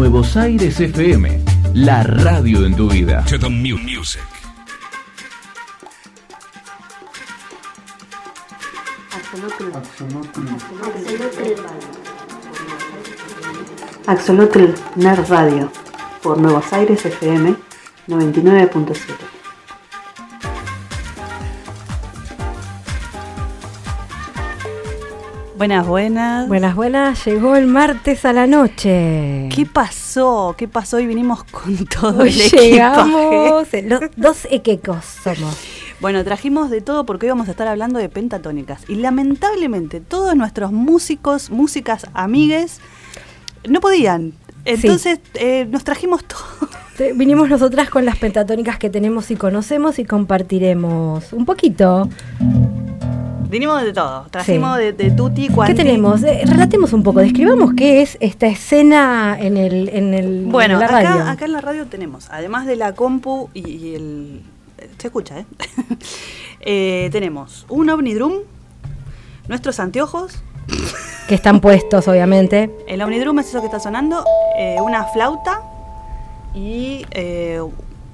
Nuevos Aires FM, la radio en tu vida. To the mu- music. Axolotl Nerd Radio por Nuevos Aires FM 99.7. Buenas, buenas. Buenas, buenas. Llegó el martes a la noche. ¿Qué pasó? ¿Qué pasó? Hoy vinimos con todo Hoy el llegamos. eh, Los dos equecos somos. Bueno, trajimos de todo porque hoy vamos a estar hablando de pentatónicas. Y lamentablemente todos nuestros músicos, músicas amigues, no podían. Entonces eh, nos trajimos todo. Vinimos nosotras con las pentatónicas que tenemos y conocemos y compartiremos un poquito. Vinimos de todo. Trajimos Sí. de, de tutti ¿Qué quanti. tenemos? Eh, relatemos un poco, describamos qué es esta escena en el en el Bueno, en la acá, radio. acá en la radio tenemos, además de la compu y, y el... Se escucha, ¿eh? Eh, tenemos un Omnidrum, nuestros anteojos, Que están puestos, obviamente. el Omnidrum es eso que está sonando, eh, una flauta y eh,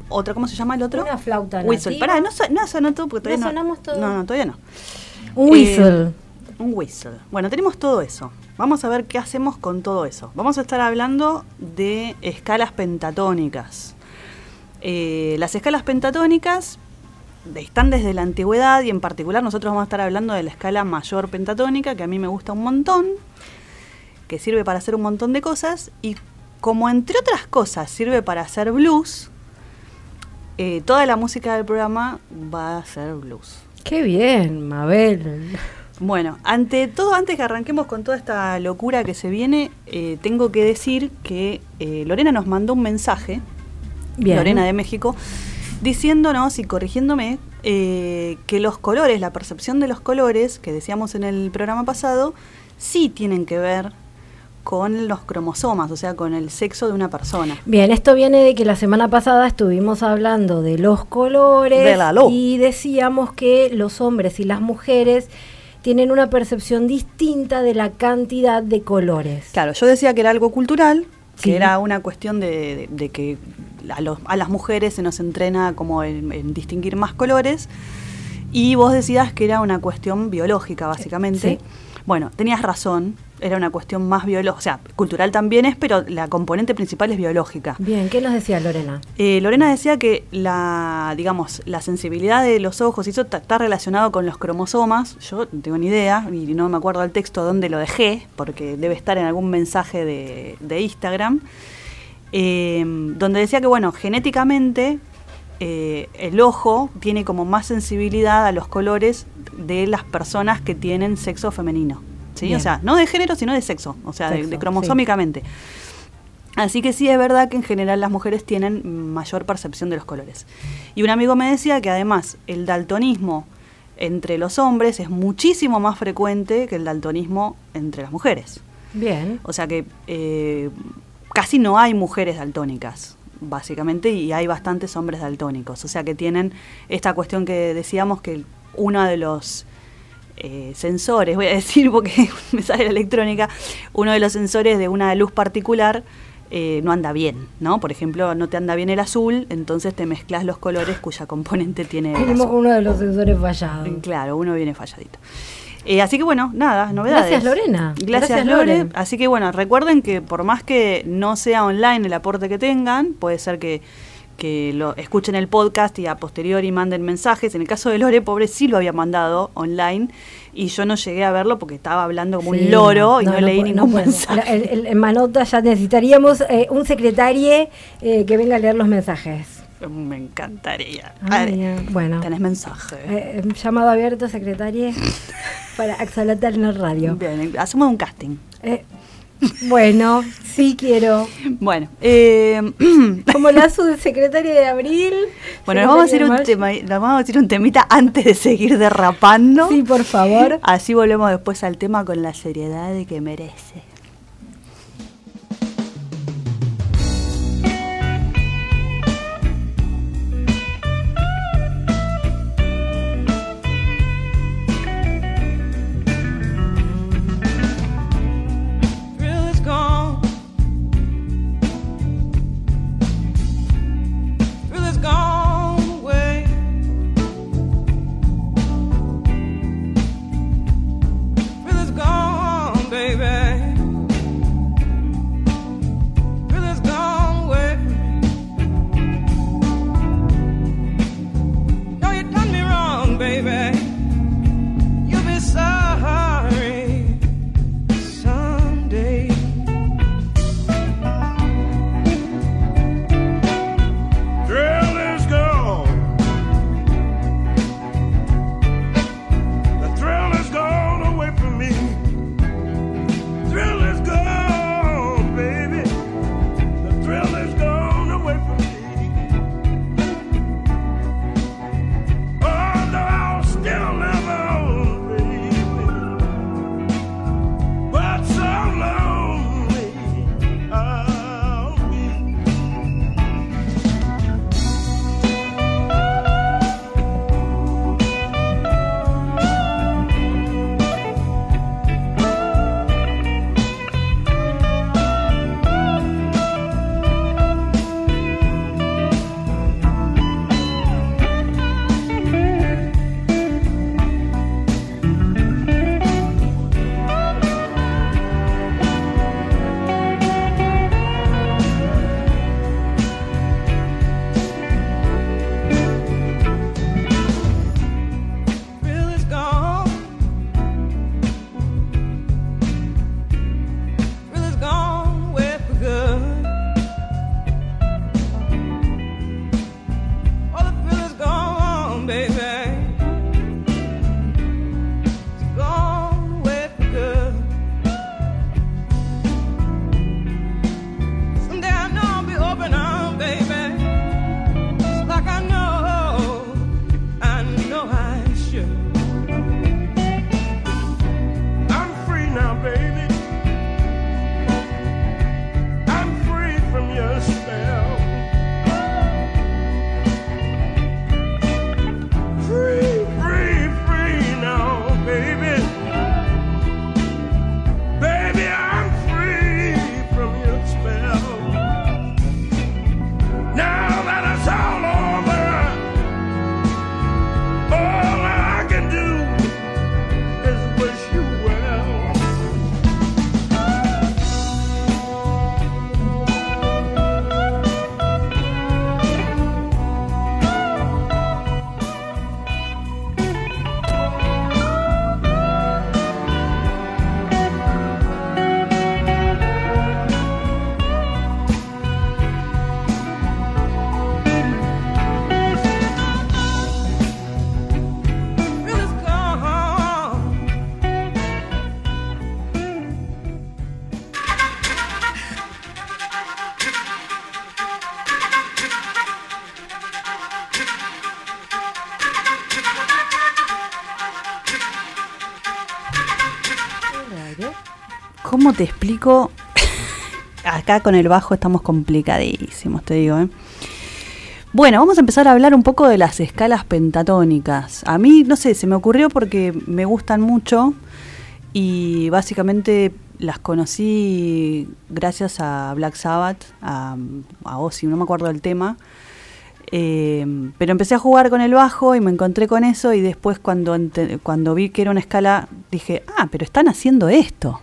otra, ¿cómo se llama el otro? Una flauta Whistle. Pará, no, no sonó todo porque todavía ¿No no. sonamos todo? No, no, todavía no. Un Eh, whistle. Un whistle. Bueno, tenemos todo eso. Vamos a ver qué hacemos con todo eso. Vamos a estar hablando de escalas pentatónicas. Eh, las escalas pentatónicas están desde la antigüedad y en particular nosotros vamos a estar hablando de la escala mayor pentatónica, que a mí me gusta un montón, que sirve para hacer un montón de cosas y como entre otras cosas sirve para hacer blues, eh, toda la música del programa va a ser blues. Qué bien, Mabel. Bueno, ante todo, antes que arranquemos con toda esta locura que se viene, eh, tengo que decir que eh, Lorena nos mandó un mensaje, Bien. Lorena de México, diciéndonos y corrigiéndome eh, que los colores, la percepción de los colores, que decíamos en el programa pasado, sí tienen que ver con los cromosomas, o sea, con el sexo de una persona. Bien, esto viene de que la semana pasada estuvimos hablando de los colores De la y decíamos que los hombres y las mujeres tienen una percepción distinta de la cantidad de colores. Claro, yo decía que era algo cultural, que Sí. era una cuestión de, de- de que a, los- a las mujeres se nos entrena como en, en distinguir más colores, y vos decías que era una cuestión biológica, básicamente. Sí. Bueno, tenías razón, era una cuestión más biológica, o sea, cultural también es, pero la componente principal es biológica. Bien, ¿qué nos decía Lorena? Eh, Lorena decía que la, digamos, la sensibilidad de los ojos y eso está relacionado con los cromosomas. Yo no tengo ni idea y no me acuerdo del texto dónde lo dejé, porque debe estar en algún mensaje de, de Instagram, eh, donde decía que, bueno, genéticamente eh, el ojo tiene como más sensibilidad a los colores de las personas que tienen sexo femenino. ¿Sí? Bien. O sea, no de género, sino de sexo, o sea, de- Sexo, de, sí. cromosómicamente. Así que sí es verdad que en general las mujeres tienen mayor percepción de los colores. Y un amigo me decía que además el daltonismo entre los hombres es muchísimo más frecuente que el daltonismo entre las mujeres. Bien. O sea que eh, casi no hay mujeres daltónicas, básicamente, y hay bastantes hombres daltónicos. O sea que tienen esta cuestión que decíamos que uno de los eh, sensores, voy a decir porque me sale la electrónica, uno de los sensores de una luz particular eh, no anda bien, ¿no? Por ejemplo, no te anda bien el azul, entonces te mezclas los colores cuya componente tiene el Venimos azul. con uno de los sensores fallados. Claro, uno viene falladito. Eh, así que bueno, nada, novedades. Gracias, Lorena. Gracias, Gracias, Lore. Lore. Así que bueno, recuerden que por más que no sea online el aporte que tengan, puede ser que, que lo escuchen el podcast y a posteriori manden mensajes. En el caso de Lore, pobre, sí lo había mandado online y yo no llegué a verlo porque estaba hablando como Sí, un loro y no, leí ningún mensaje. La- el- el- en Manota ya necesitaríamos eh, un secretario eh, que venga a leer los mensajes. Me encantaría. Ah, bueno. Tenés mensaje. Eh, llamado abierto, secretaria, para Axolotl en la radio. Bien, hacemos un casting. Bueno, sí quiero. Bueno, eh, Como la subsecretaria de abril. Bueno, nos vamos, a hacer un tema, nos vamos a hacer un temita antes de seguir derrapando. Sí, por favor. Así volvemos después al tema con la seriedad que merece. ¿Cómo te explico? Acá con el bajo estamos complicadísimos, te digo. ¿eh? Bueno, vamos a empezar a hablar un poco de las escalas pentatónicas. A mí, no sé, se me ocurrió porque me gustan mucho y básicamente las conocí gracias a Black Sabbath, a, a Ozzy, no me acuerdo del tema. Eh, pero empecé a jugar con el bajo y me encontré con eso y después cuando, cuando vi que era una escala dije, ah, pero están haciendo esto.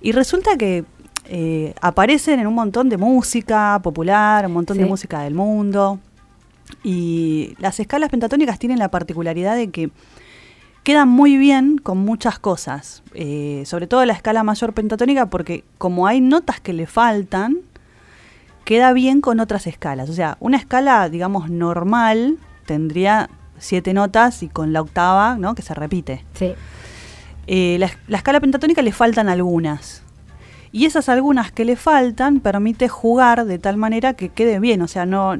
Y resulta que eh, aparecen en un montón de música popular, un montón de música del mundo. Y las escalas pentatónicas tienen la particularidad de que quedan muy bien con muchas cosas, eh, sobre todo la escala mayor pentatónica, porque como hay notas que le faltan, queda bien con otras escalas. O sea, una escala, digamos, normal tendría siete notas y con la octava, ¿no? Que se repite. Sí. Eh, la, la escala pentatónica le faltan algunas. Y esas algunas que le faltan permite jugar de tal manera que quede bien. O sea, no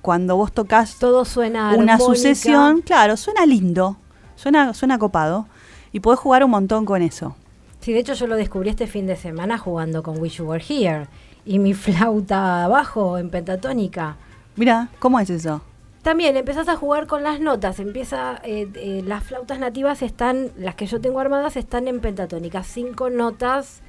cuando vos tocas Todo suena una armónica. sucesión, claro, suena lindo, suena, suena copado. Y podés jugar un montón con eso. Sí, de hecho yo lo descubrí este fin de semana jugando con Wish You Were Here. Y mi flauta abajo en pentatónica. Mira, ¿cómo es eso? También empezás a jugar con las notas. Empieza, eh, eh, las flautas nativas están, las que yo tengo armadas están en pentatónica. Cinco notas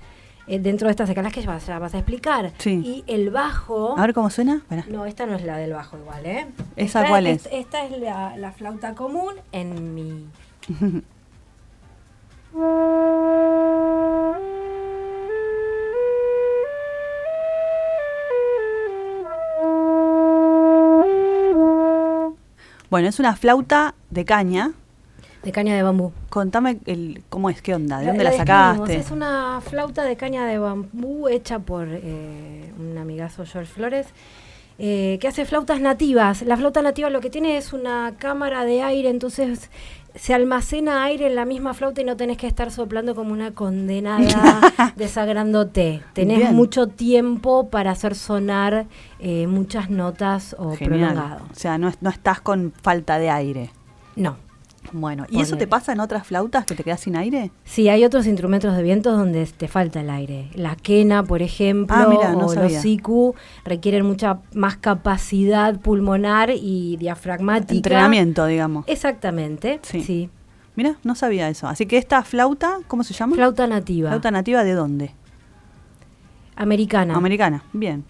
eh, dentro de estas escalas que ya vas, ya vas a explicar. Sí. Y el bajo. A ver cómo suena. No, esta no es la del bajo igual, ¿eh? ¿Esa Esta cuál es? Esta es la, la flauta común en mi... Bueno, es una flauta de caña. de caña de bambú. Contame el, cómo es, qué onda, de La- dónde la, sacaste. Es una flauta de caña de bambú hecha por eh, un amigazo George Flores, eh, que hace flautas nativas. La flauta nativa lo que tiene es una cámara de aire, entonces se almacena aire en la misma flauta y no tenés que estar soplando como una condenada desagrándote. Tenés Bien. mucho tiempo para hacer sonar eh, muchas notas o Genial. prolongado. O sea, no, no estás con falta de aire. No. Bueno, ¿y eso te pasa en otras flautas que te quedas sin aire? Sí, hay otros instrumentos de viento donde te falta el aire. La quena, por ejemplo, Ah, no o sabía. los siku requieren mucha más capacidad pulmonar y diafragmática. Entrenamiento, digamos. Exactamente, Sí. sí. Mira, no sabía eso. Así que esta flauta, ¿cómo se llama? Flauta nativa, Flauta nativa de dónde? americana. Americana, bien.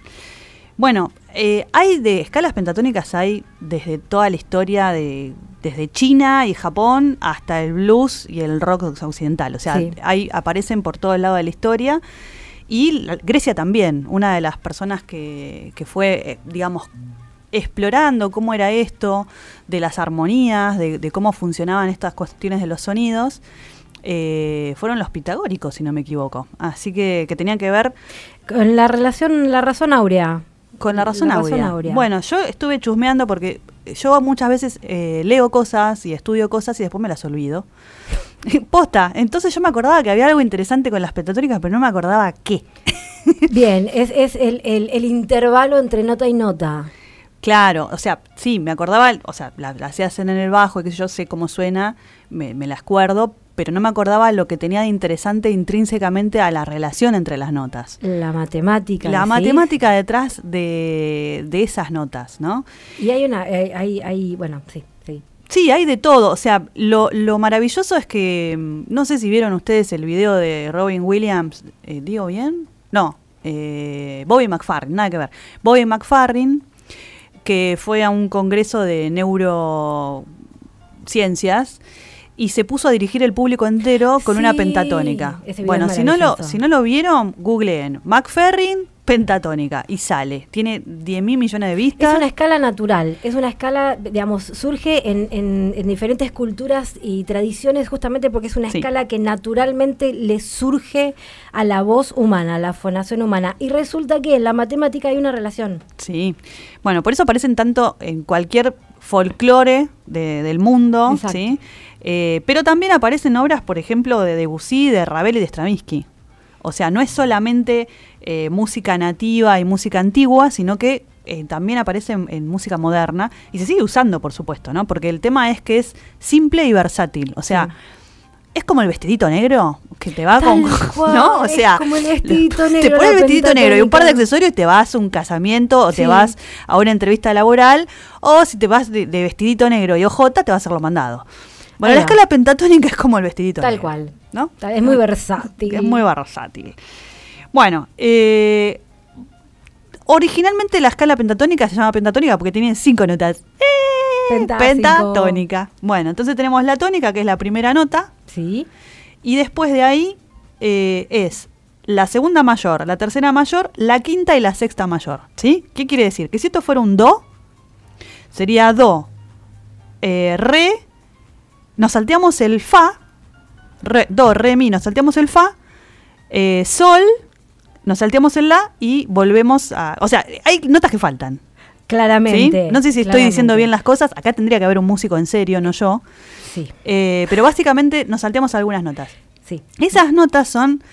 Bueno, eh, hay de escalas pentatónicas, hay desde toda la historia, de, desde China y Japón hasta el blues y el rock occidental. O sea, Sí. hay, aparecen por todo el lado de la historia. Y la- Grecia también, una de las personas que, que fue, eh, digamos, explorando cómo era esto, de las armonías, de, de cómo funcionaban estas cuestiones de los sonidos, eh, fueron los pitagóricos, si no me equivoco. Así que, que tenían que ver Con la relación, la razón áurea. con la razón, La áurea. razón áurea. Bueno, yo estuve chusmeando porque yo muchas veces eh, leo cosas y estudio cosas y después me las olvido. Posta, entonces yo me acordaba que había algo interesante con las pentatónicas, pero no me acordaba qué. Bien, es, es el, el- el intervalo entre nota y nota. Claro, o sea, sí, me acordaba, o sea, la, la se hacen en el bajo, que yo sé cómo suena, me, me la acuerdo, pero no me acordaba lo que tenía de interesante intrínsecamente a la relación entre las notas. La matemática. La ¿sí? matemática detrás de, de esas notas, ¿no? Y hay una, hay, hay, hay- bueno, sí, sí. Sí, hay de todo. O sea, lo, lo maravilloso es que, mm, no sé si vieron ustedes el video de Robin Williams, eh, ¿digo bien? No, eh, Bobby McFarrin, nada que ver. Bobby McFarrin, que fue a un congreso de neurociencias y se puso a dirigir el público entero con una pentatónica. Bueno, si no, lo, si no lo vieron, googleen McFarrin pentatónica y sale. Tiene 10 mil millones de vistas. Es una escala natural, es una escala, digamos, surge en, en- en diferentes culturas y tradiciones justamente porque es una Sí. escala que naturalmente le surge a la voz humana, a la fonación humana. Y resulta que en la matemática hay una relación. Sí, bueno, por eso aparecen tanto en cualquier folclore de- del mundo, Exacto. ¿sí? Eh, pero también aparecen obras, por ejemplo, de Debussy, de Ravel y de Stravinsky. O sea, no es solamente eh, música nativa y música antigua, sino que eh, también aparece en, en música moderna y se sigue usando, por supuesto, ¿no? Porque el tema es que es simple y versátil. O sea, Sí. es como el vestidito negro que te va Tal con. cual, ¿No? O es sea. como el vestidito Te negro, pones el vestidito negro y un par de accesorios y te vas a un casamiento o Sí. te vas a una entrevista laboral. O si te vas de, de vestidito negro y ojota, te vas a hacer lo mandado. Bueno, la escala pentatónica es como el vestidito Tal negro, cual. ¿No? Tal- Es muy versátil. Es muy versátil. Bueno, eh, originalmente la escala pentatónica se llama pentatónica porque tiene cinco notas. ¡Eh! Penta, Pentatónica. Bueno, entonces tenemos la tónica, que es la primera nota, Sí. y después de ahí eh, es la segunda mayor, la tercera mayor, la quinta y la sexta mayor. ¿Sí? ¿Qué quiere decir? Que si esto fuera un do, sería do, eh, re, nos salteamos el fa, re- do, re, mi, nos salteamos el fa, eh, sol, nos salteamos el la y volvemos a... O sea, hay notas que faltan. ¿sí? Claramente. No sé si estoy diciendo bien las cosas. Acá tendría que haber un músico en serio, no yo. Sí, Eh, pero básicamente nos salteamos algunas notas. sí. Esas notas son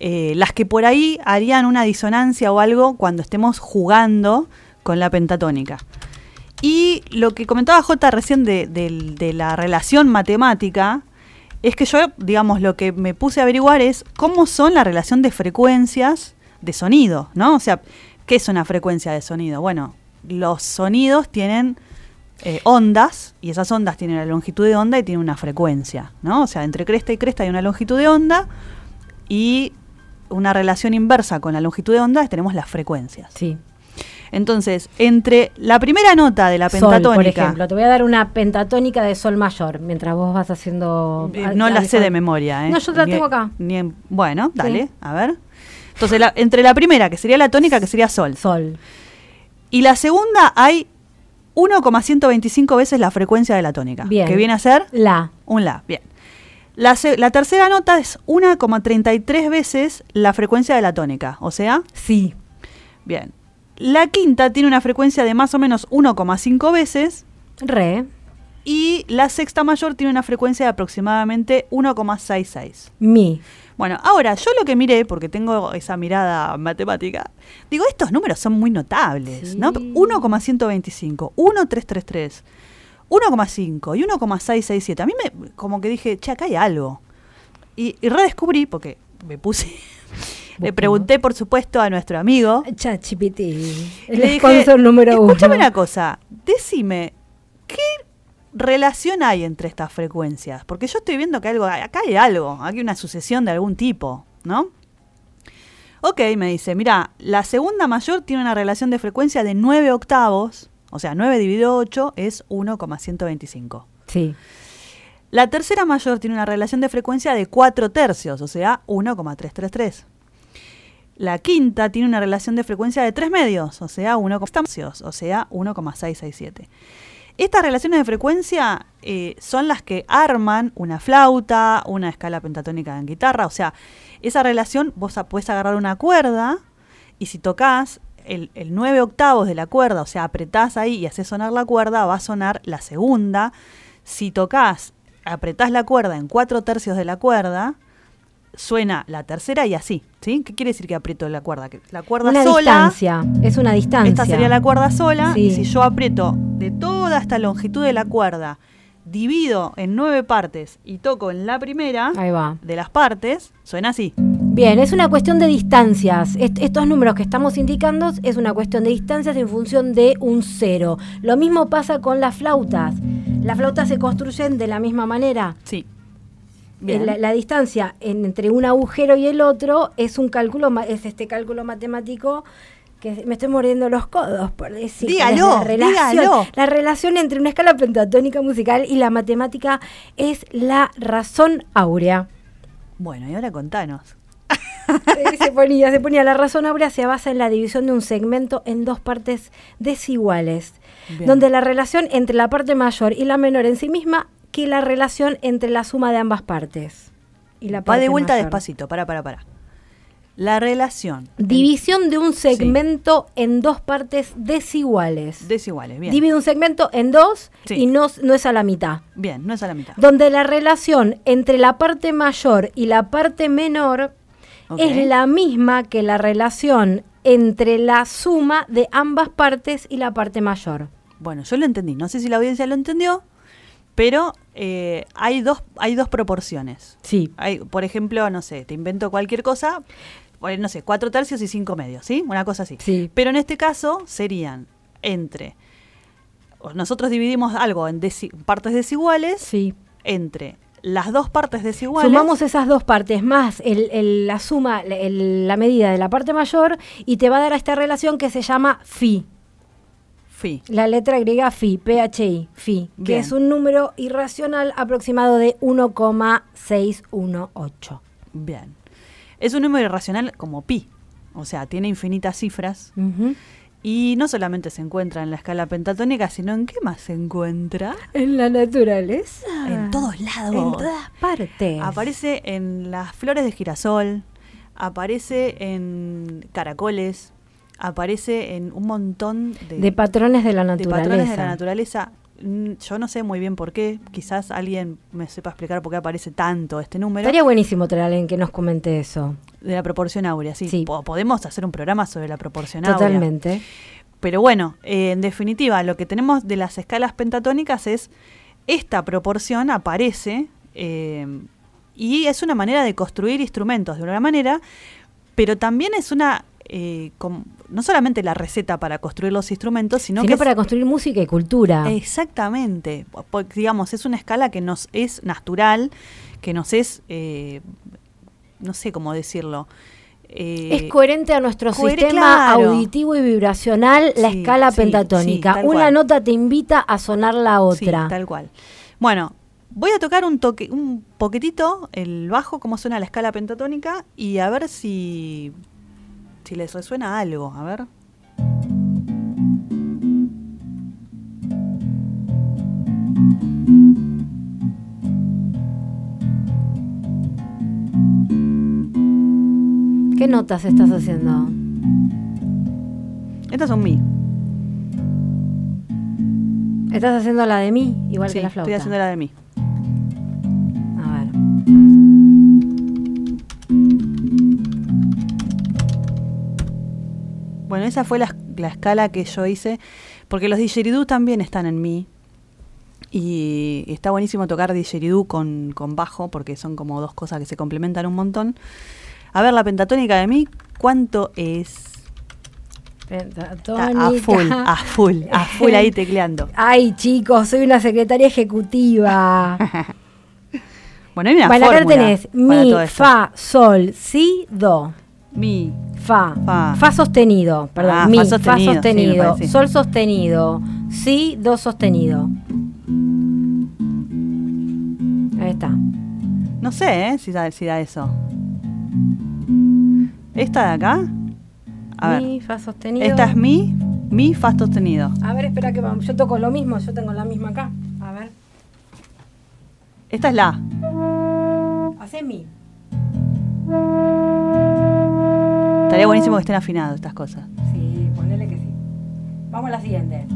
eh, las que por ahí harían una disonancia o algo cuando estemos jugando con la pentatónica. Y lo que comentaba J recién de, de la relación matemática, es que yo, digamos, lo que me puse a averiguar es cómo son la relación de frecuencias de sonido, ¿no? O sea, ¿qué es una frecuencia de sonido? Bueno, los sonidos tienen eh, ondas y esas ondas tienen la longitud de onda y tienen una frecuencia, ¿no? O sea, entre cresta y cresta hay una longitud de onda y una relación inversa con la longitud de onda tenemos las frecuencias. Sí. Entonces, entre la primera nota de la Sol, pentatónica, por ejemplo. Te voy a dar una pentatónica de sol mayor mientras vos vas haciendo. eh, no la sé de memoria, ¿eh? No, yo la Ni- tengo acá. ni bueno, dale, Sí. a ver. Entonces, la- entre la primera, que sería la tónica, que sería sol, Sol. y la segunda hay 1,125 veces la frecuencia de la tónica, Bien. que viene a ser La. un La. Bien. La, la tercera nota es 1,33 veces la frecuencia de la tónica, o sea, Sí. bien. La quinta tiene una frecuencia de más o menos 1,5 veces Re. y la sexta mayor tiene una frecuencia de aproximadamente 1,66. Mi. Bueno, ahora yo lo que miré, porque tengo esa mirada matemática, digo, estos números son muy notables, Sí. ¿no? 1,125, 1,333, 1,5 y 1,667. A mí me, como que dije, che, acá hay algo. Y, y redescubrí, porque me puse, le pregunté, por supuesto, a nuestro amigo, Chachipiti. El le dije, sponsor número uno. escúchame una cosa, decime, ¿qué relación hay entre estas frecuencias? Porque yo estoy viendo que algo, acá hay algo, hay una sucesión de algún tipo, ¿no? Ok, me dice, mira, la segunda mayor tiene una relación de frecuencia de 9 octavos, o sea, 9 dividido 8 es 1,125. Sí. La tercera mayor tiene una relación de frecuencia de 4 tercios, o sea, 1,333. La quinta tiene una relación de frecuencia de 3 medios, o sea, 1 tercios, o sea, 1,667. Estas relaciones de frecuencia eh, son las que arman una flauta, una escala pentatónica en guitarra, o sea, esa relación vos podés agarrar una cuerda y si tocas el, el 9 octavos de la cuerda, o sea, apretás ahí y haces sonar la cuerda, va a sonar la segunda. Si tocas, apretás la cuerda en 4 tercios de la cuerda, suena la tercera y así, ¿sí? ¿Qué quiere decir que aprieto la cuerda? Que la cuerda Una sola... distancia. Es una distancia. Esta sería la cuerda sola y si yo aprieto de toda esta longitud de la cuerda, divido en nueve partes y toco en la primera Ahí va. de las partes, suena así. Bien, es una cuestión de distancias. Est- estos números que estamos indicando es una cuestión de distancias en función de un cero. Lo mismo pasa con las flautas. Las flautas se construyen de la misma manera. Sí. Eh. La, la distancia en- entre un agujero y el otro es un cálculo, es este cálculo matemático que me estoy mordiendo los codos por decir. Dígalo, la relación, dígalo. La relación entre una escala pentatónica musical y la matemática es la razón áurea. Bueno, y ahora contanos. Eh, se ponía, se ponía la razón áurea se basa en la división de un segmento en dos partes desiguales, Bien. donde la relación entre la parte mayor y la menor en sí misma que la relación entre la suma de ambas partes. Y la Va parte de vuelta mayor. despacito, para, para, para. La relación. División de un segmento en dos partes desiguales. Desiguales, bien. Divide un segmento en dos Sí. y no, no es a la mitad. bien, no es a la mitad. Donde la relación entre la parte mayor y la parte menor es la misma que la relación entre la suma de ambas partes y la parte mayor. Bueno, yo lo entendí. No sé si la audiencia lo entendió, pero eh, hay, dos, hay dos proporciones. Sí. Hay, por ejemplo, no sé, te invento cualquier cosa, bueno, no sé, cuatro tercios y cinco medios, ¿sí? Una cosa así. Sí. Pero en este caso serían entre. Nosotros dividimos algo en desi- partes desiguales Sí. entre las dos partes desiguales. Sumamos esas dos partes más el- el- la suma, el- la medida de la parte mayor y te va a dar esta relación que se llama phi. Fi. La letra griega phi, PHI, phi, que Bien. es un número irracional aproximado de 1,618. Bien. Es un número irracional como pi. O sea, tiene infinitas cifras. Y no solamente se encuentra en la escala pentatónica, sino en qué más se encuentra. En la naturaleza. En todos lados. En todas partes. Aparece en las flores de girasol, aparece en caracoles, aparece en un montón de, de patrones de la de naturaleza. patrones de la naturaleza. Mm, Yo no sé muy bien por qué, quizás alguien me sepa explicar por qué aparece tanto este número. Estaría buenísimo tener a alguien que nos comente eso. De la proporción áurea, sí. Sí. Po- Podemos hacer un programa sobre la proporción áurea. Totalmente. Pero bueno, eh, en definitiva, lo que tenemos de las escalas pentatónicas es esta proporción aparece eh, y es una manera de construir instrumentos de una manera, pero también es una, eh, no solamente la receta para construir los instrumentos, sino, Sino que es- para construir música y cultura. Exactamente, Po- po- digamos, es una escala que nos es natural, que nos es, eh, no sé cómo decirlo. eh, es coherente a nuestro sistema claro. auditivo y vibracional la Sí, escala sí, pentatónica. sí, Una cual. nota te invita a sonar la Sí, otra. tal cual. Bueno, voy a tocar un toque, un poquitito el bajo, cómo suena la escala pentatónica, y a ver si, si les resuena algo. A ver. ¿Qué notas estás haciendo? Estas son mi. Estás haciendo la de mí, igual Sí, que la flauta. estoy haciendo la de mi. Bueno, esa fue la, la escala que yo hice, porque los didgeridoo también están en mi. Y está buenísimo tocar didgeridoo con, con bajo, porque son como dos cosas que se complementan un montón. A ver, la pentatónica de mi, ¿cuánto es? Pentatónica. a full, a full, a full ahí tecleando. Ay, chicos, soy una secretaria ejecutiva. Bueno, hay una bueno, acá tenés mi, fa, sol, si, do. Mi, Fa, Fa. fa, sostenido, perdón, Ah, mi, fa fa sostenido, sostenido, sí, me parece. sol sostenido, si, do sostenido. Ahí está. no sé, ¿eh? Si da, si da eso. ¿Esta de acá? A ver. mi, fa sostenido. Esta es mi, mi, fa sostenido. A ver, espera que vamos. Yo toco lo mismo, yo tengo la misma acá. A ver. Esta es la. Hace mi. Estaría buenísimo que estén afinados estas cosas. Sí, ponele que sí. Vamos a la siguiente.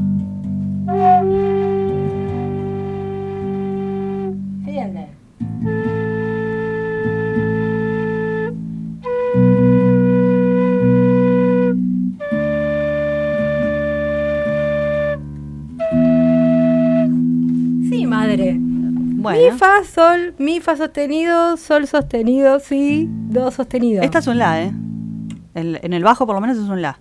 Siguiente. Sí, madre. Bueno. Mi, fa, sol, mi, fa sostenido, sol sostenido, si, do sostenido. Esta es un la, ¿eh? El- en el bajo por lo menos es un la.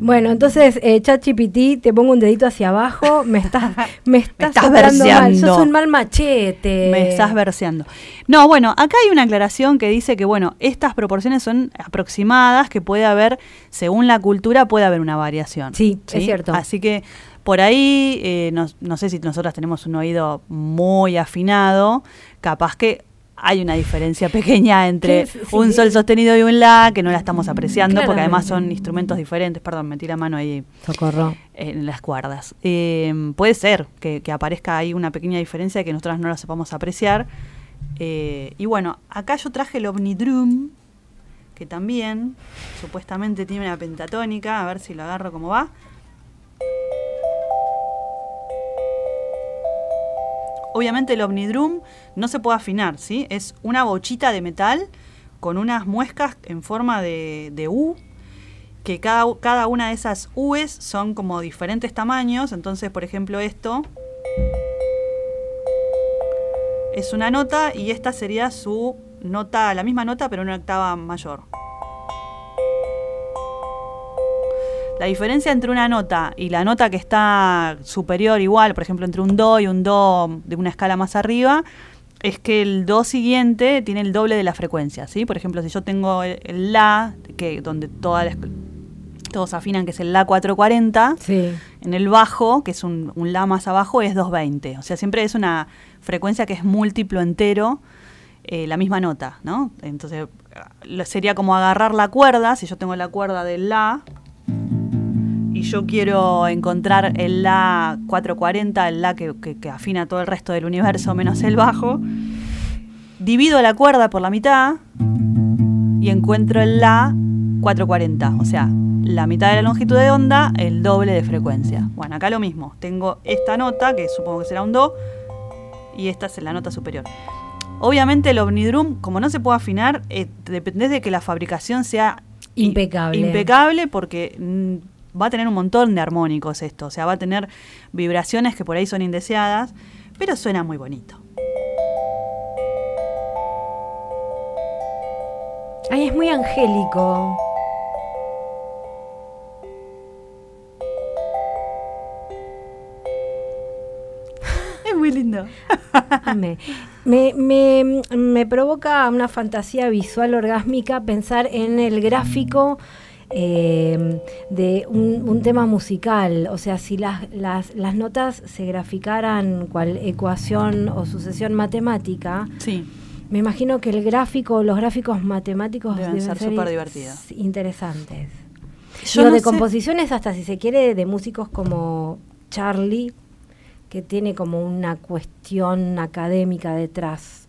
Bueno, entonces, eh, ChatGPT, te pongo un dedito hacia abajo, me estás, me estás, estás soplando mal, sos un mal machete. Me estás verseando. No, bueno, acá hay una aclaración que dice que, bueno, estas proporciones son aproximadas, que puede haber, según la cultura, puede haber una variación. Sí, es cierto. Así que por ahí, eh, no, no sé si nosotras tenemos un oído muy afinado, capaz que hay una diferencia pequeña entre Sí, sí, sí. un sol sostenido y un la, que no la estamos apreciando, porque además son instrumentos diferentes. Perdón, metí la mano ahí Socorro. en las cuerdas. Eh, puede ser que, que aparezca ahí una pequeña diferencia que nosotras no la sepamos apreciar. Eh, y bueno, acá yo traje el Omnidrum, que también supuestamente tiene una pentatónica, a ver si lo agarro como va. Obviamente el Omnidrum no se puede afinar, ¿sí? Es una bochita de metal con unas muescas en forma de, U, que cada, cada una de esas U's son como diferentes tamaños. Entonces, por ejemplo, esto es una nota y esta sería su nota, la misma nota pero una octava mayor. La diferencia entre una nota y la nota que está superior igual, por ejemplo, entre un do y un do de una escala más arriba, es que el do siguiente tiene el doble de la frecuencia, ¿sí? Por ejemplo, si yo tengo el, el la, que donde todas las- todos afinan que es el la 440, Sí. en el bajo, que es un, un la más abajo, es 220. O sea, siempre es una frecuencia que es múltiplo entero, eh, la misma nota, ¿no? Entonces, sería como agarrar la cuerda, si yo tengo la cuerda del la, y yo quiero encontrar el la 440, el la que, que- que afina todo el resto del universo menos el bajo, divido la cuerda por la mitad y encuentro el la 440, o sea, la mitad de la longitud de onda, el doble de frecuencia. Bueno, acá lo mismo, tengo esta nota, que supongo que será un do, y esta es la nota superior. Obviamente el Omnidrum, como no se puede afinar, eh, depende de que la fabricación sea Impecable. impecable porque va a tener un montón de armónicos esto, o sea, va a tener vibraciones que por ahí son indeseadas, pero suena muy bonito. Ay, es muy angélico. Es muy lindo. Me, me, me provoca una fantasía visual orgásmica pensar en el gráfico eh, de un, un tema musical. O sea, si las, las, las notas se graficaran cual ecuación o sucesión matemática, Sí. me imagino que el gráfico, los gráficos matemáticos Deben deben, ser súper divertidos. interesantes. Yo Digo, no de sé- composiciones hasta si se quiere de músicos como Charlie, que tiene como una cuestión académica detrás.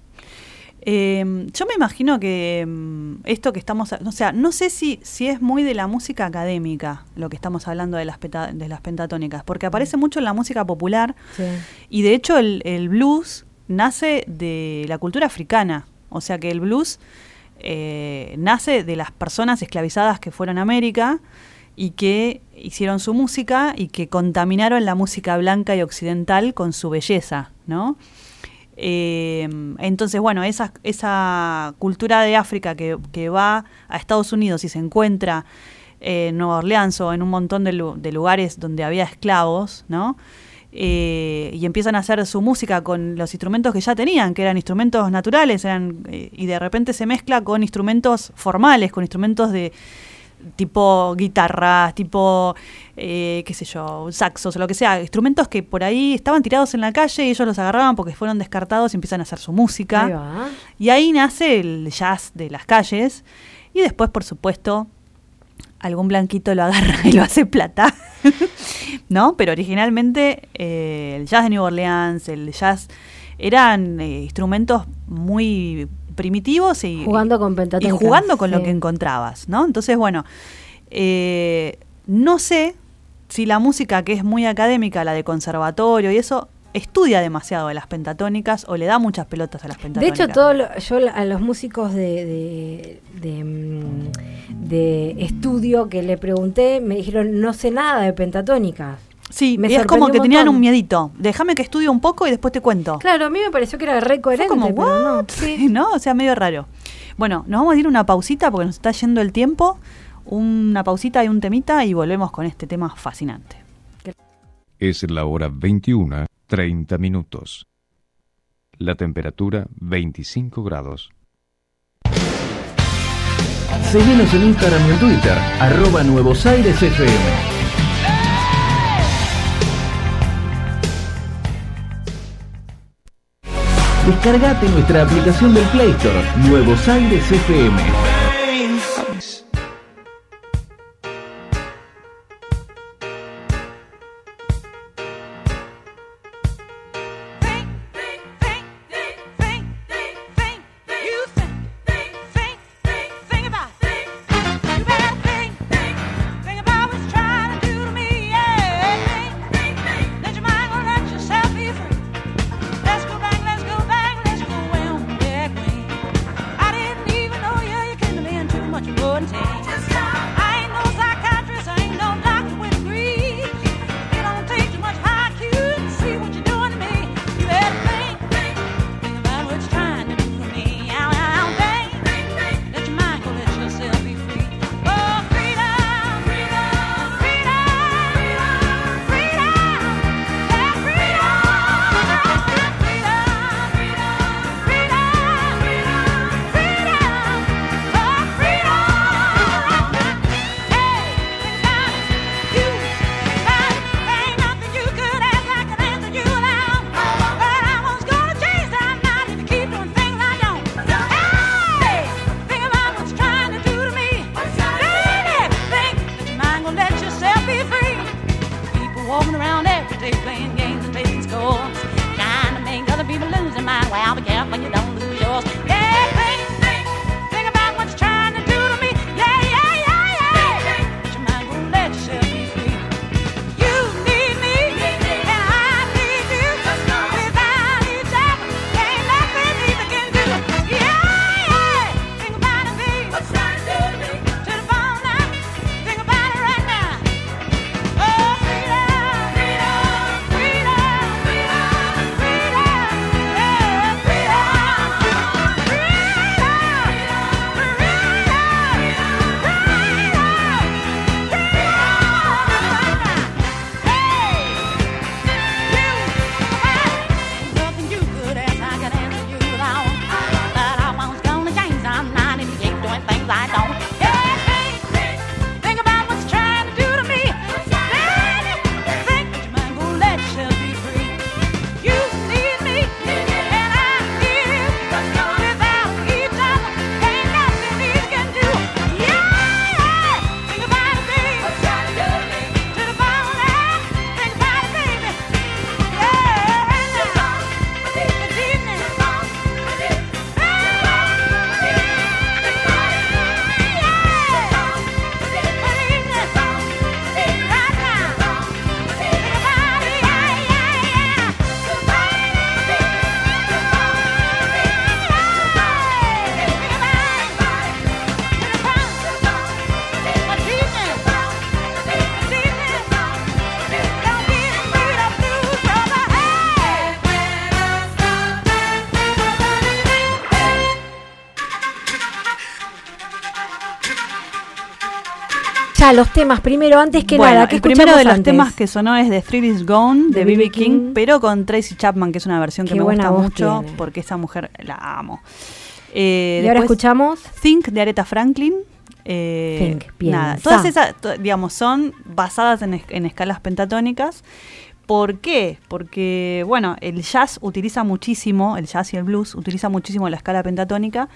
Eh, yo me imagino que mm, esto que estamos, o sea, no sé si, si es muy de la música académica lo que estamos hablando de las, peta- de las pentatónicas, porque aparece mucho en la música popular Sí. y de hecho el, el blues nace de la cultura africana, o sea que el blues eh, nace de las personas esclavizadas que fueron a América y que hicieron su música y que contaminaron la música blanca y occidental con su belleza, ¿no? Eh, entonces, bueno, esa, esa cultura de África que, va a Estados Unidos y se encuentra en Nueva Orleans o en un montón de lugares donde había esclavos, ¿no? Eh, y empiezan a hacer su música con los instrumentos que ya tenían, que eran instrumentos naturales, eran, eh, y de repente se mezcla con instrumentos formales, con instrumentos de tipo guitarras, tipo, eh, qué sé yo, saxos o lo que sea, instrumentos que por ahí estaban tirados en la calle y ellos los agarraban porque fueron descartados y empiezan a hacer su música. Ahí. Y ahí nace el jazz de las calles. Y después, por supuesto, algún blanquito lo agarra y lo hace plata. ¿No? Pero originalmente eh, el jazz de New Orleans, el jazz, eran eh, instrumentos muy primitivos y Jugando con y jugando con lo que encontrabas, ¿no? Entonces, bueno, eh, no sé si la música que es muy académica, la de conservatorio y eso, estudia demasiado de las pentatónicas o le da muchas pelotas a las De pentatónicas. hecho, todo lo- yo a los músicos de, de, de, mm, de estudio que le pregunté me dijeron no sé nada de pentatónicas. Sí, me y es como que un tenían un miedito. Déjame que estudie un poco y después te cuento. Claro, a mí me pareció que era re Fue coherente, como, pero no. "What?", ¿no? O sea, medio raro. Bueno, nos vamos a ir una pausita porque nos está yendo el tiempo. Una pausita y un temita y volvemos con este tema fascinante. Es la hora 21, 30 minutos. La temperatura 25 grados. Seguinos en Instagram y en Twitter, arroba Nuevos Aires FM. Descargate nuestra aplicación del Play Store, Nuevos Aires FM. Los temas primero, antes que Bueno, nada, ¿qué el primero de los antes? temas que sonó es The Thrill Is Gone de B.B. King, King. pero con Tracy Chapman, que es una versión que me gusta mucho tiene. porque esa mujer la amo. Eh, Y ahora escuchamos Think de Aretha Franklin. eh, Think, nada, todas esas, digamos, son basadas en, es- en escalas pentatónicas. ¿Por qué? Porque, bueno, el jazz utiliza muchísimo, el jazz y el blues utiliza muchísimo la escala pentatónica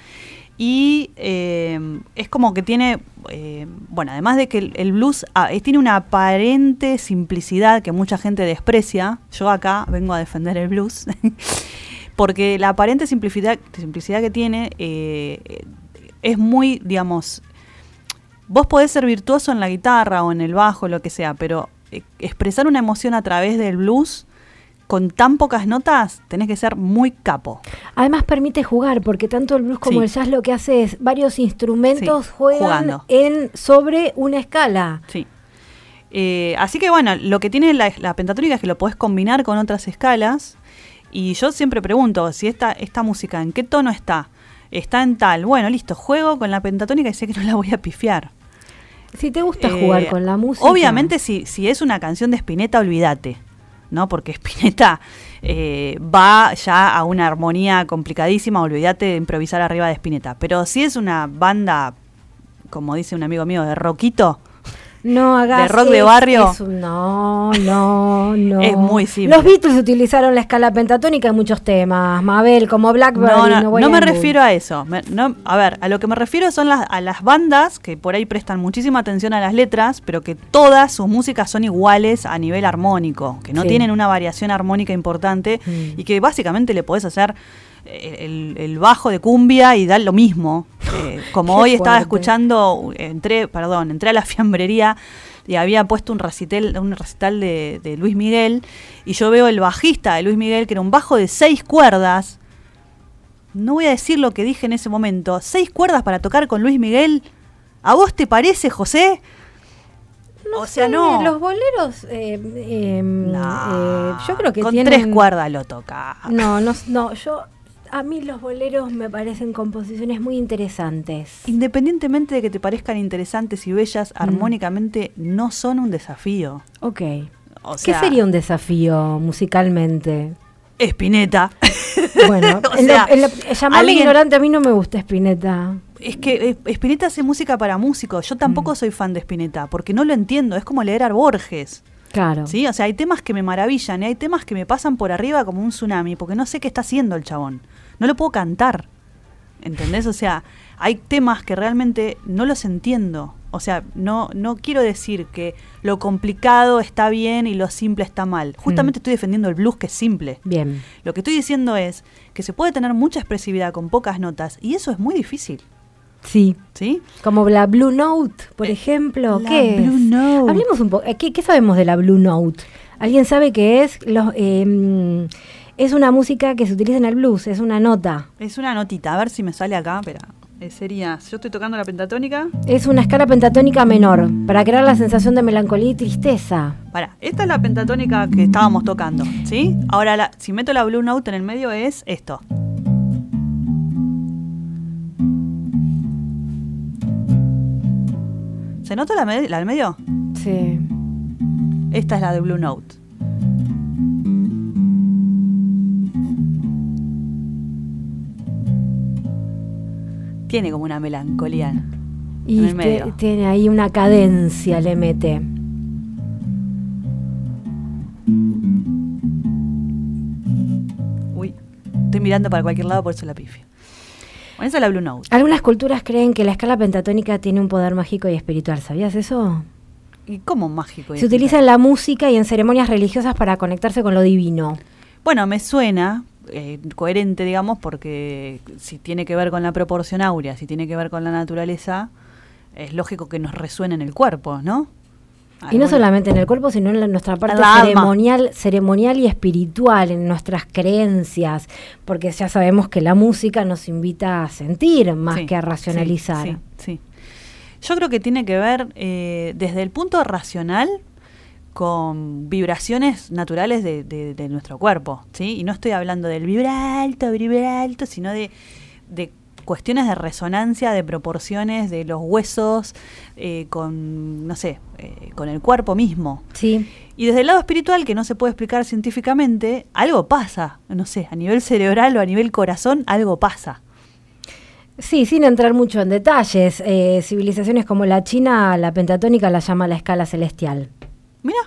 y eh, es como que tiene, eh, bueno, además de que el, blues ah, tiene una aparente simplicidad que mucha gente desprecia, yo acá vengo a defender el blues, porque la aparente simplicidad, simplicidad que tiene eh, es muy, digamos, vos podés ser virtuoso en la guitarra o en el bajo, lo que sea, pero eh, expresar una emoción a través del blues con tan pocas notas, tenés que ser muy capo. Además permite jugar, porque tanto el blues como Sí. el jazz lo que hace es varios instrumentos Sí, juegan jugando. en sobre una escala. Sí. Eh, así que bueno, lo que tiene la, la pentatónica es que lo podés combinar con otras escalas. Y yo siempre pregunto, si esta, esta música, ¿en qué tono está? Está en tal. Bueno, listo, juego con la pentatónica y sé que no la voy a pifiar. Si te gusta Eh, jugar con la música. Obviamente, si, si es una canción de Spinetta, olvídate. ¿No? Porque Spinetta eh, va ya a una armonía complicadísima, olvídate de improvisar arriba de Spinetta. Pero si es una banda, como dice un amigo mío, de rockito, No hagas de rock de barrio. es un- no, no, no. Es muy simple. Los Beatles utilizaron la escala pentatónica en muchos temas. Mabel, como Blackbird. No, no, me refiero a eso. Me- no, a ver, a lo que me refiero son las, a las bandas que por ahí prestan muchísima atención a las letras, pero que todas sus músicas son iguales a nivel armónico, que no Sí. tienen una variación armónica importante Mm. y que básicamente le podés hacer el, el bajo de cumbia y dar lo mismo. Eh, como hoy estaba fuerte. escuchando, entré, perdón, entré a la fiambrería y había puesto un recital, un recital de, de Luis Miguel y yo veo el bajista de Luis Miguel que era un bajo de seis cuerdas no voy a decir lo que dije en ese momento. ¿Seis cuerdas para tocar con Luis Miguel? ¿A vos te parece, José? No o sea, sé, no. Los boleros, eh, eh, No, eh, yo creo que con tienen... tres cuerdas lo toca. No, no, no, yo... A mí los boleros me parecen composiciones muy interesantes. Independientemente de que te parezcan interesantes y bellas, Mm. armónicamente no son un desafío. Ok. O ¿Qué sería un desafío musicalmente? Spinetta. Bueno, O en sea, lo- en lo- llamarme alguien- ignorante a mí no me gusta Spinetta. Es que eh, Spinetta hace música para músicos. Yo tampoco Mm. soy fan de Spinetta, porque no lo entiendo. Es como leer a Borges. Claro. ¿Sí? O sea, hay temas que me maravillan y hay temas que me pasan por arriba como un tsunami, porque no sé qué está haciendo el chabón. No lo puedo cantar. ¿Entendés? O sea, hay temas que realmente no los entiendo. O sea, no, no quiero decir que lo complicado está bien y lo simple está mal. Justamente estoy defendiendo el blues que es simple. Bien. Lo que estoy diciendo es que se puede tener mucha expresividad con pocas notas y eso es muy difícil. Sí. ¿Sí? Como la Blue Note, por ejemplo. Eh, la ¿Qué Blue es? Note. Hablemos un poco. eh, ¿Qué, qué sabemos de la Blue Note? ¿Alguien sabe qué es? Los, eh, es una música que se utiliza en el blues, es una nota. Es una notita, a ver si me sale acá, espera. Eh, sería, yo estoy tocando la pentatónica. Es una escala pentatónica menor, para crear la sensación de melancolía y tristeza. Para, esta es la pentatónica que estábamos tocando, ¿sí? Ahora, la- si meto la Blue Note en el medio es esto. ¿Se nota la, me- la del medio? Sí. Esta es la de Blue Note. Tiene como una melancolía. Y En el te- medio. tiene ahí una cadencia, le mete. Uy, estoy mirando para cualquier lado, por eso la pifio. Bueno, esa es la Blue Note. Algunas culturas creen que la escala pentatónica tiene un poder mágico y espiritual. ¿Sabías eso? ¿Y cómo mágico? y Se utiliza en la música y en ceremonias religiosas para conectarse con lo divino. Bueno, me suena eh, coherente, digamos, porque si tiene que ver con la proporción áurea, si tiene que ver con la naturaleza, es lógico que nos resuene en el cuerpo, ¿no? Y no solamente en el cuerpo, sino en la- nuestra parte la ceremonial, ceremonial y espiritual, en nuestras creencias, porque ya sabemos que la música nos invita a sentir más Sí, que a racionalizar. Sí, sí. Yo creo que tiene que ver eh, desde el punto racional con vibraciones naturales de, de- de nuestro cuerpo, ¿sí? Y no estoy hablando del vibrar alto, vibrar alto, sino de, de cuestiones de resonancia, de proporciones de los huesos, eh, con, no sé, eh, con el cuerpo mismo. Sí. Y desde el lado espiritual, que no se puede explicar científicamente, algo pasa, no sé, a nivel cerebral o a nivel corazón, algo pasa. Sí, sin entrar mucho en detalles, eh, civilizaciones como la China, la pentatónica la llama la escala celestial. Mira,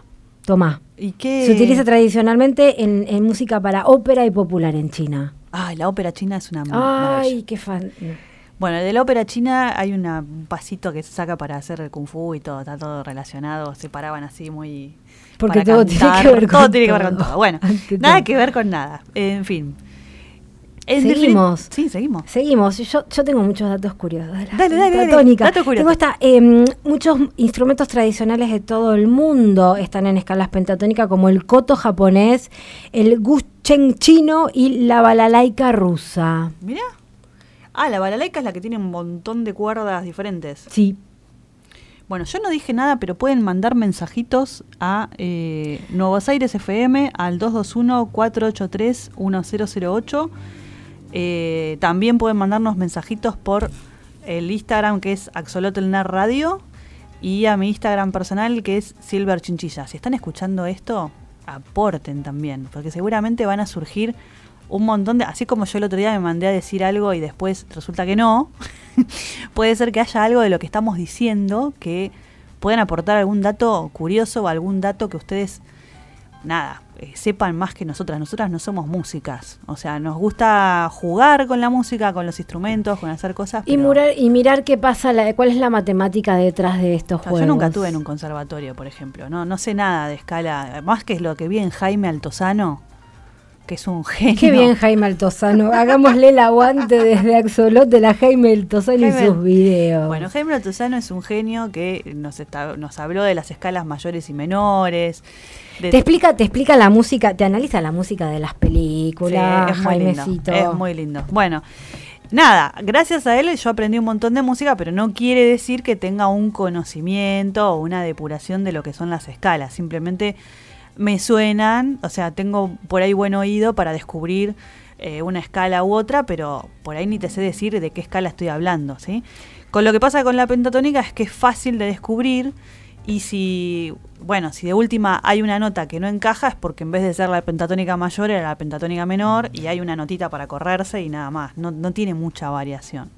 Tomá. ¿y qué? Se utiliza tradicionalmente en, en música para ópera y popular en China. Ay, la ópera china es una Ay, maravilla. qué fan. Bueno, de la ópera china hay una- un pasito que se saca para hacer el kung fu y todo, está todo relacionado, se paraban así muy... Porque todo tiene que ver con todo tiene que ver con todo. Bueno, nada que ver con nada. En fin. En Seguimos. Sí, seguimos. Seguimos. Yo, yo tengo muchos datos curiosos. De la Dale, dale, dale. pentatónica. Datos curiosos. Tengo esta, em, muchos instrumentos tradicionales de todo el mundo están en escalas pentatónicas, como el koto japonés, el guchen chino y la balalaika rusa. Mira. Ah, la balalaika es la que tiene un montón de cuerdas diferentes. Sí. Bueno, yo no dije nada, pero pueden mandar mensajitos a eh, Nuevos Aires FM al 221-483-1008. Eh, también pueden mandarnos mensajitos por el Instagram que es Axolotelnar Radio y a mi Instagram personal que es Silver Chinchilla. Si están escuchando esto, aporten también, porque seguramente van a surgir un montón de... Así como yo el otro día me mandé a decir algo y después resulta que no, puede ser que haya algo de lo que estamos diciendo que puedan aportar algún dato curioso o algún dato que ustedes, nada, eh, sepan más que nosotras. Nosotras no somos músicas, o sea, nos gusta jugar con la música, con los instrumentos, con hacer cosas. Y, murar- y mirar qué pasa, la- cuál es la matemática detrás de estos o sea, juegos. yo nunca estuve en un conservatorio, por ejemplo. No, no sé nada de escala. Más que lo que vi en Jaime Altozano, que es un genio. Qué bien Jaime Altozano. Hagámosle el aguante desde Axolot la Jaime Altozano y sus videos. Bueno, Jaime Altozano es un genio que nos, está- nos habló de las escalas mayores y menores. de- Te explica, te explica la música, te analiza la música de las Sí, películas, es muy lindo. Es muy lindo. Bueno, nada, gracias a él yo aprendí un montón de música, pero no quiere decir que tenga un conocimiento o una depuración de lo que son las escalas. Simplemente me suenan, o sea, tengo por ahí buen oído para descubrir eh, una escala u otra, pero por ahí ni te sé decir de qué escala estoy hablando, ¿sí? Con lo que pasa con la pentatónica es que es fácil de descubrir y si, bueno, si de última hay una nota que no encaja es porque en vez de ser la pentatónica mayor era la pentatónica menor y hay una notita para correrse y nada más, no, no tiene mucha variación.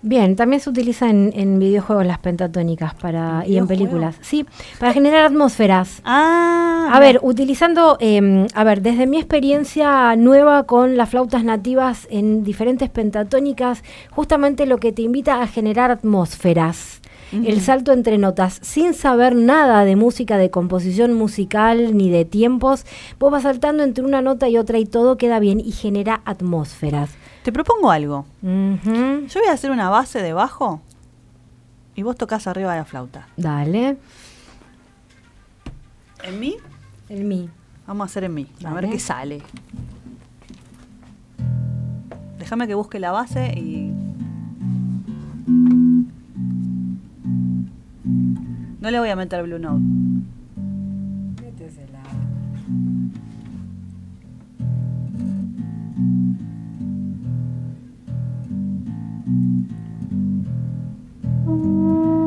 Bien, también se utiliza en, en videojuegos las pentatónicas para ¿En y en películas. Sí, para generar atmósferas. Ah, A ver, utilizando, eh, a ver, desde mi experiencia nueva con las flautas nativas en diferentes pentatónicas, justamente lo que te invita a generar atmósferas. el salto entre notas, sin saber nada de música, de composición musical ni de tiempos, vos vas saltando entre una nota y otra y todo queda bien y genera atmósferas. Te propongo algo. Yo voy a hacer una base de bajo y vos tocas arriba de la flauta. Dale, ¿En mí? el mi. Vamos a hacer en mí. A ver Dale. qué sale. Déjame que busque la base y. No le voy a meter Blue Note. Bueno,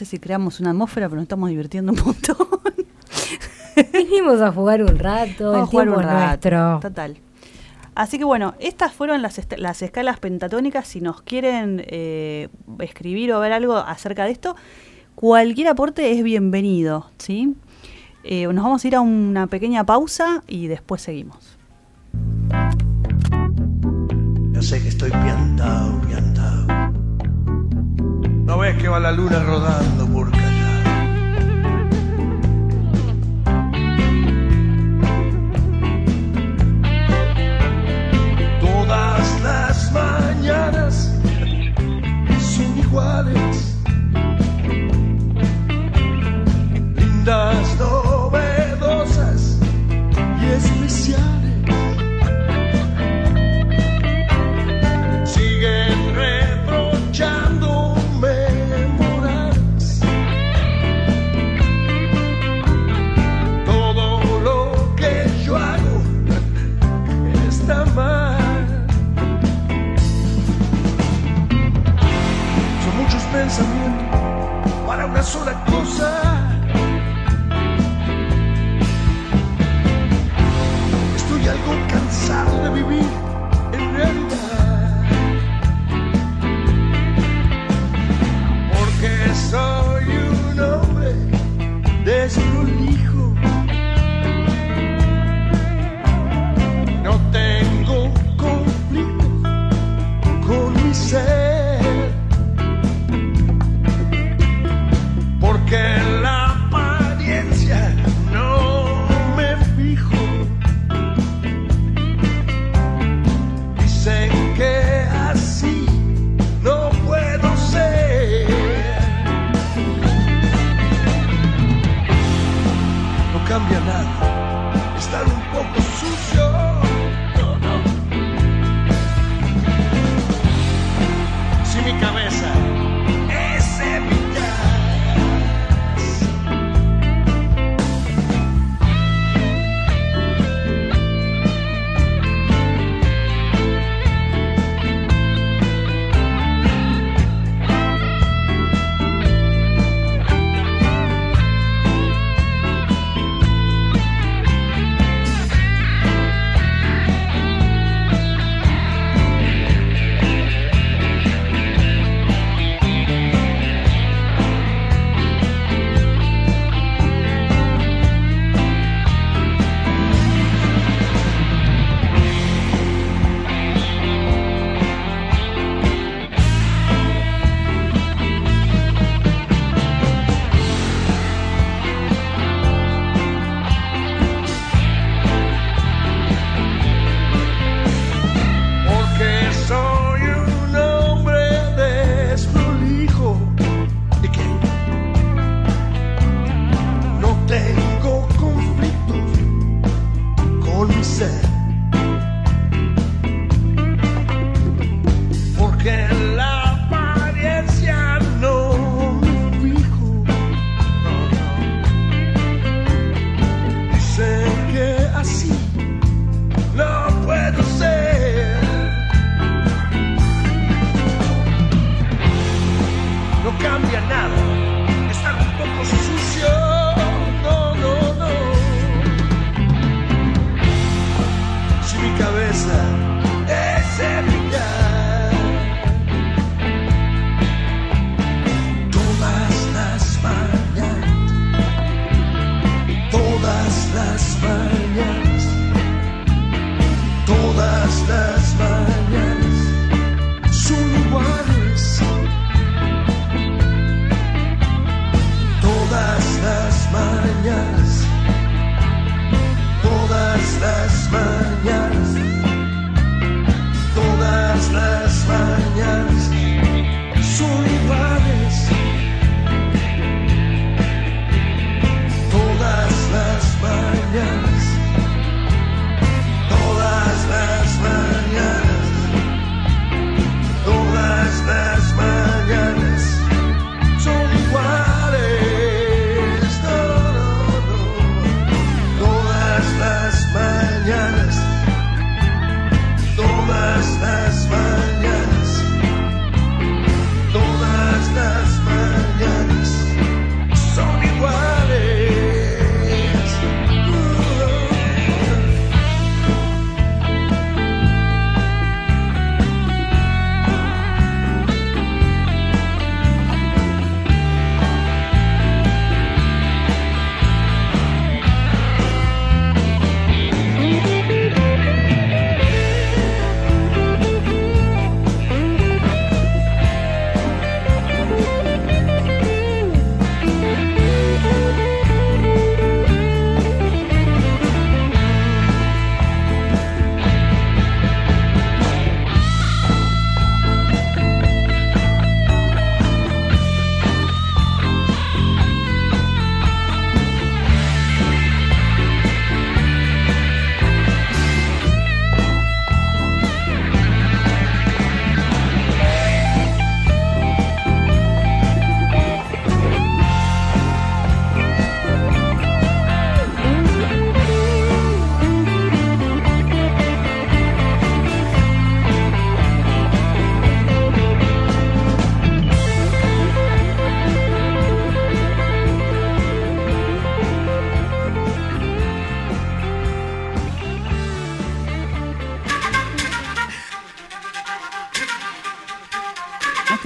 sé si creamos una atmósfera, pero nos estamos divirtiendo un montón. Vinimos a jugar un rato, Vamos el jugar tiempo un rato. nuestro. Total. Así que bueno, estas fueron las, las escalas pentatónicas. Si nos quieren eh, escribir o ver algo acerca de esto, cualquier aporte es bienvenido, ¿sí? Eh, nos vamos a ir a una pequeña pausa y después seguimos. Ya sé que estoy piantao. No ves que va la luna rodando por callar. Todas las mañanas son iguales. Lindas, novedosas una sola cosa.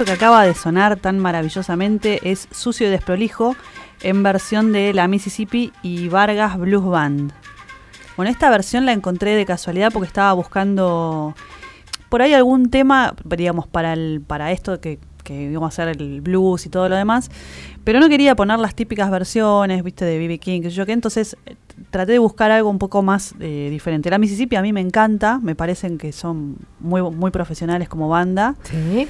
Que acaba de sonar tan maravillosamente es Sucio y Desprolijo en versión de la Mississippi y Vargas Blues Band. Bueno, esta versión la encontré de casualidad porque estaba buscando por ahí algún tema, digamos, para, el, para esto que, que íbamos a hacer el blues y todo lo demás, pero no quería poner las típicas versiones, viste, de B.B. King, que yo qué, entonces eh, traté de buscar algo un poco más eh, diferente. La Mississippi a mí me encanta, me parecen que son muy, muy profesionales como banda. Sí.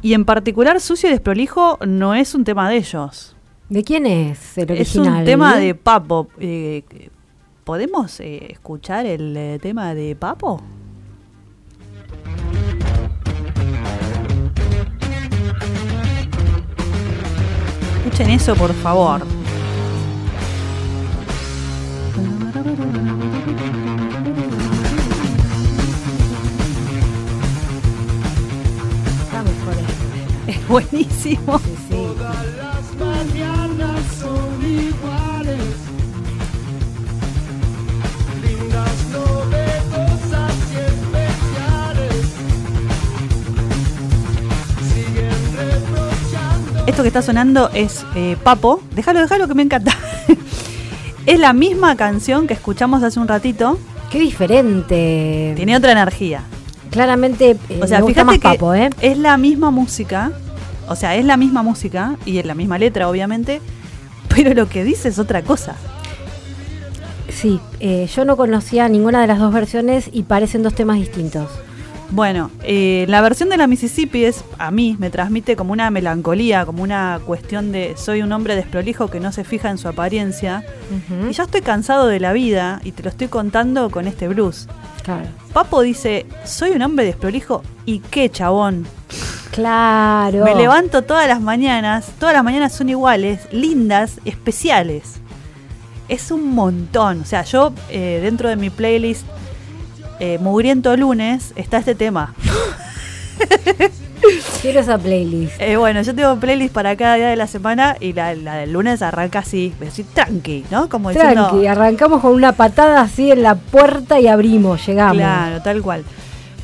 Y en particular, Sucio y Desprolijo no es un tema de ellos. ¿De quién es el Es original? un tema de Papo. Eh, ¿Podemos eh, escuchar el eh, tema de Papo? Escuchen eso, por favor. Buenísimo. Sí, sí. Esto que está sonando es eh, Papo. Déjalo, déjalo que me encanta. es la misma canción que escuchamos hace un ratito. Qué diferente. Tiene otra energía. Claramente eh, O sea, me gusta fíjate más que papo, ¿eh? es la misma música. O sea, es la misma música y es la misma letra, obviamente. Pero lo que dice es otra cosa. Sí, eh, yo no conocía ninguna de las dos versiones y parecen dos temas distintos. Bueno, eh, la versión de la Mississippi es, a mí, me transmite como una melancolía, como una cuestión de soy un hombre desprolijo que no se fija en su apariencia. Y ya estoy cansado de la vida y te lo estoy contando con este blues. Claro. Papo dice, soy un hombre desprolijo y qué chabón. Claro. Me levanto todas las mañanas, todas las mañanas son iguales, lindas, especiales. Es un montón. O sea, yo eh, dentro de mi playlist eh, Mugriento Lunes está este tema. Quiero esa playlist. Eh, bueno, yo tengo playlist para cada día de la semana y la, la del lunes arranca así, así tranqui, ¿no? Como diciendo. Tranqui, arrancamos con una patada así en la puerta y abrimos, llegamos. Claro, tal cual.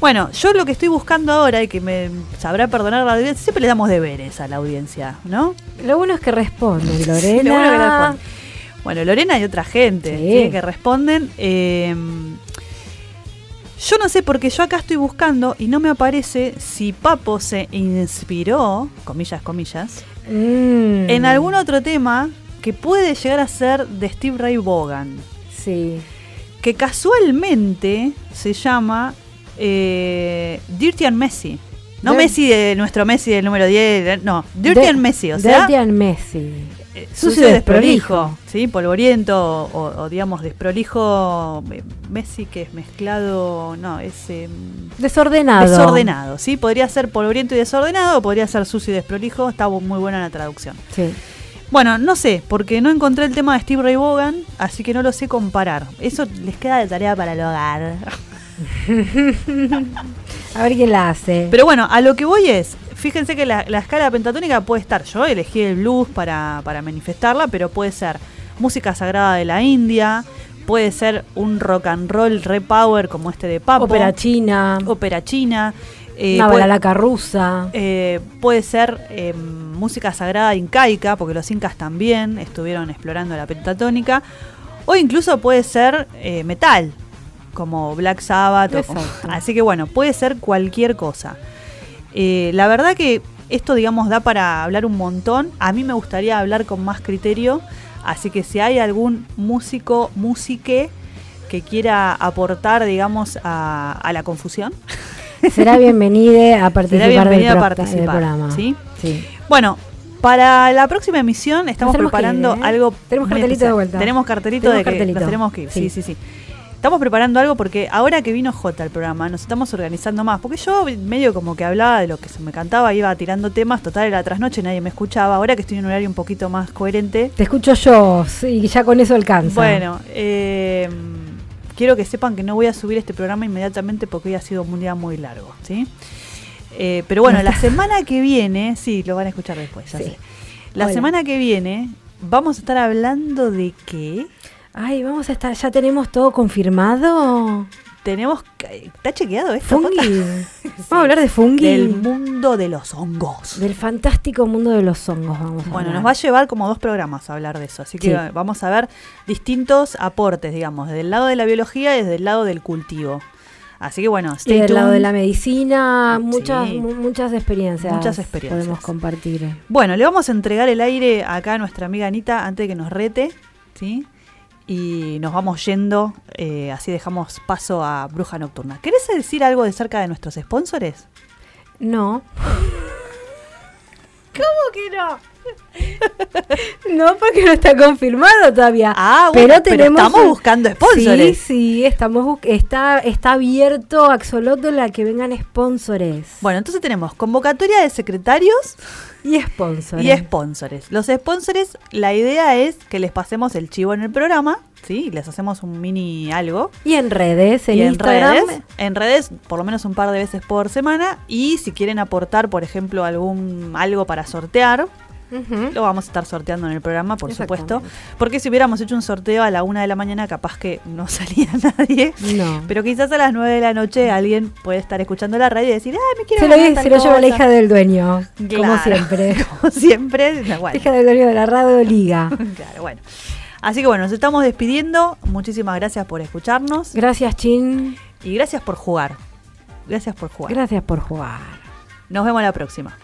Bueno, yo lo que estoy buscando ahora y que me sabrá perdonar la audiencia, siempre le damos deberes a la audiencia, ¿no? Lo bueno es que responden, Lo bueno que Lorena. responden. Bueno, Lorena y otra gente Sí. ¿sí? que responden. eh, yo no sé porque yo acá estoy buscando y no me aparece si Papo se inspiró, comillas, comillas, Mm, en algún otro tema que puede llegar a ser de Steve Ray Vaughan, Sí. que casualmente se llama eh, Dirty and Messi. No Dir- Messi de nuestro Messi del número 10, no, Dirty De- and Messi, o sea, Dirty and Messi. eh, sucio sucio desprolijo. desprolijo, ¿sí? Polvoriento o, o, digamos desprolijo, eh, Messi que es mezclado, no, es eh, Desordenado. desordenado, ¿sí? Podría ser polvoriento y desordenado o podría ser sucio y desprolijo, está muy buena la traducción. Sí. Bueno, no sé, porque no encontré el tema de Steve Ray Vaughan, así que no lo sé comparar. Eso les queda de tarea para el hogar. A ver quién la hace. Pero bueno, a lo que voy es, fíjense que la, la escala pentatónica puede estar, yo elegí el blues para, para manifestarla, pero puede ser música sagrada de la India, puede ser un rock and roll repower como este de Papo, Ópera china. ópera china, eh, una balalaca rusa. eh, puede ser eh, música sagrada incaica, porque los incas también estuvieron explorando la pentatónica, o incluso puede ser eh, metal, como Black Sabbath. o así que bueno, puede ser cualquier cosa. Eh, la verdad que esto, digamos, da para hablar un montón. A mí me gustaría hablar con más criterio, así que si hay algún músico, musique que quiera aportar, digamos, a, a la confusión, Será bienvenida a participar del, bienvenida a participar, del programa. ¿sí? Sí. Bueno, para la próxima emisión estamos preparando ir, ¿eh? algo. Tenemos cartelito de vuelta. Tenemos cartelito Tenemos de que cartelito. nos tenemos que ir. Sí, Sí. sí, sí. Estamos preparando algo porque ahora que vino J al programa nos estamos organizando más. Porque yo medio como que hablaba de lo que se me cantaba, iba tirando temas, total era trasnoche, nadie me escuchaba. Ahora que estoy en un horario un poquito más coherente. Te escucho yo, sí, ya con eso alcanza. Bueno, eh, quiero que sepan que no voy a subir este programa inmediatamente porque hoy ha sido un día muy largo, ¿sí? Eh, pero bueno, la semana que viene, sí, lo van a escuchar después. ya Sí. sé. La Hola. semana que viene vamos a estar hablando de qué. Ay, vamos a estar, ya tenemos todo confirmado. Tenemos, ¿está chequeado esto? Fungi. Vamos a hablar de fungi. Del mundo de los hongos. Del fantástico mundo de los hongos, vamos a Bueno, hablar. nos va a llevar como dos programas a hablar de eso, así que Sí. vamos a ver distintos aportes, digamos, desde el lado de la biología y desde el lado del cultivo. Así que bueno, Y stay del lado de la medicina, muchas, Sí. mu- muchas experiencias. Muchas experiencias. Podemos compartir. Bueno, le vamos a entregar el aire acá a nuestra amiga Anita antes de que nos rete, ¿sí? Y nos vamos yendo, eh, así dejamos paso a Bruja Nocturna. ¿Querés decir algo de cerca de nuestros sponsores? No. ¿Cómo que no? no, porque no está confirmado todavía. Ah, bueno, pero pero tenemos estamos buscando sponsores. Sí, sí, estamos bus- está, está abierto Axolotl a que vengan sponsores. Bueno, entonces tenemos convocatoria de secretarios y sponsores. y sponsores. Los sponsores, la idea es que les pasemos el chivo en el programa, ¿sí? Les hacemos un mini algo. Y en redes, en y en Instagram. redes, en redes por lo menos un par de veces por semana y si quieren aportar, por ejemplo, algún algo para sortear, Lo vamos a estar sorteando en el programa, por supuesto, porque si hubiéramos hecho un sorteo a la una de la mañana, capaz que no salía nadie. No. Pero quizás a las 9 de la noche alguien puede estar escuchando la radio y decir, ay, me quiero se lo, se lo lleva la cosa". hija del dueño, como Claro. siempre. Como siempre, no, bueno. hija del dueño de la radio liga. Claro, bueno. Así que bueno, nos estamos despidiendo. Muchísimas gracias por escucharnos Gracias, Chin. y gracias por jugar. Gracias por jugar. Gracias por jugar. Nos vemos la próxima.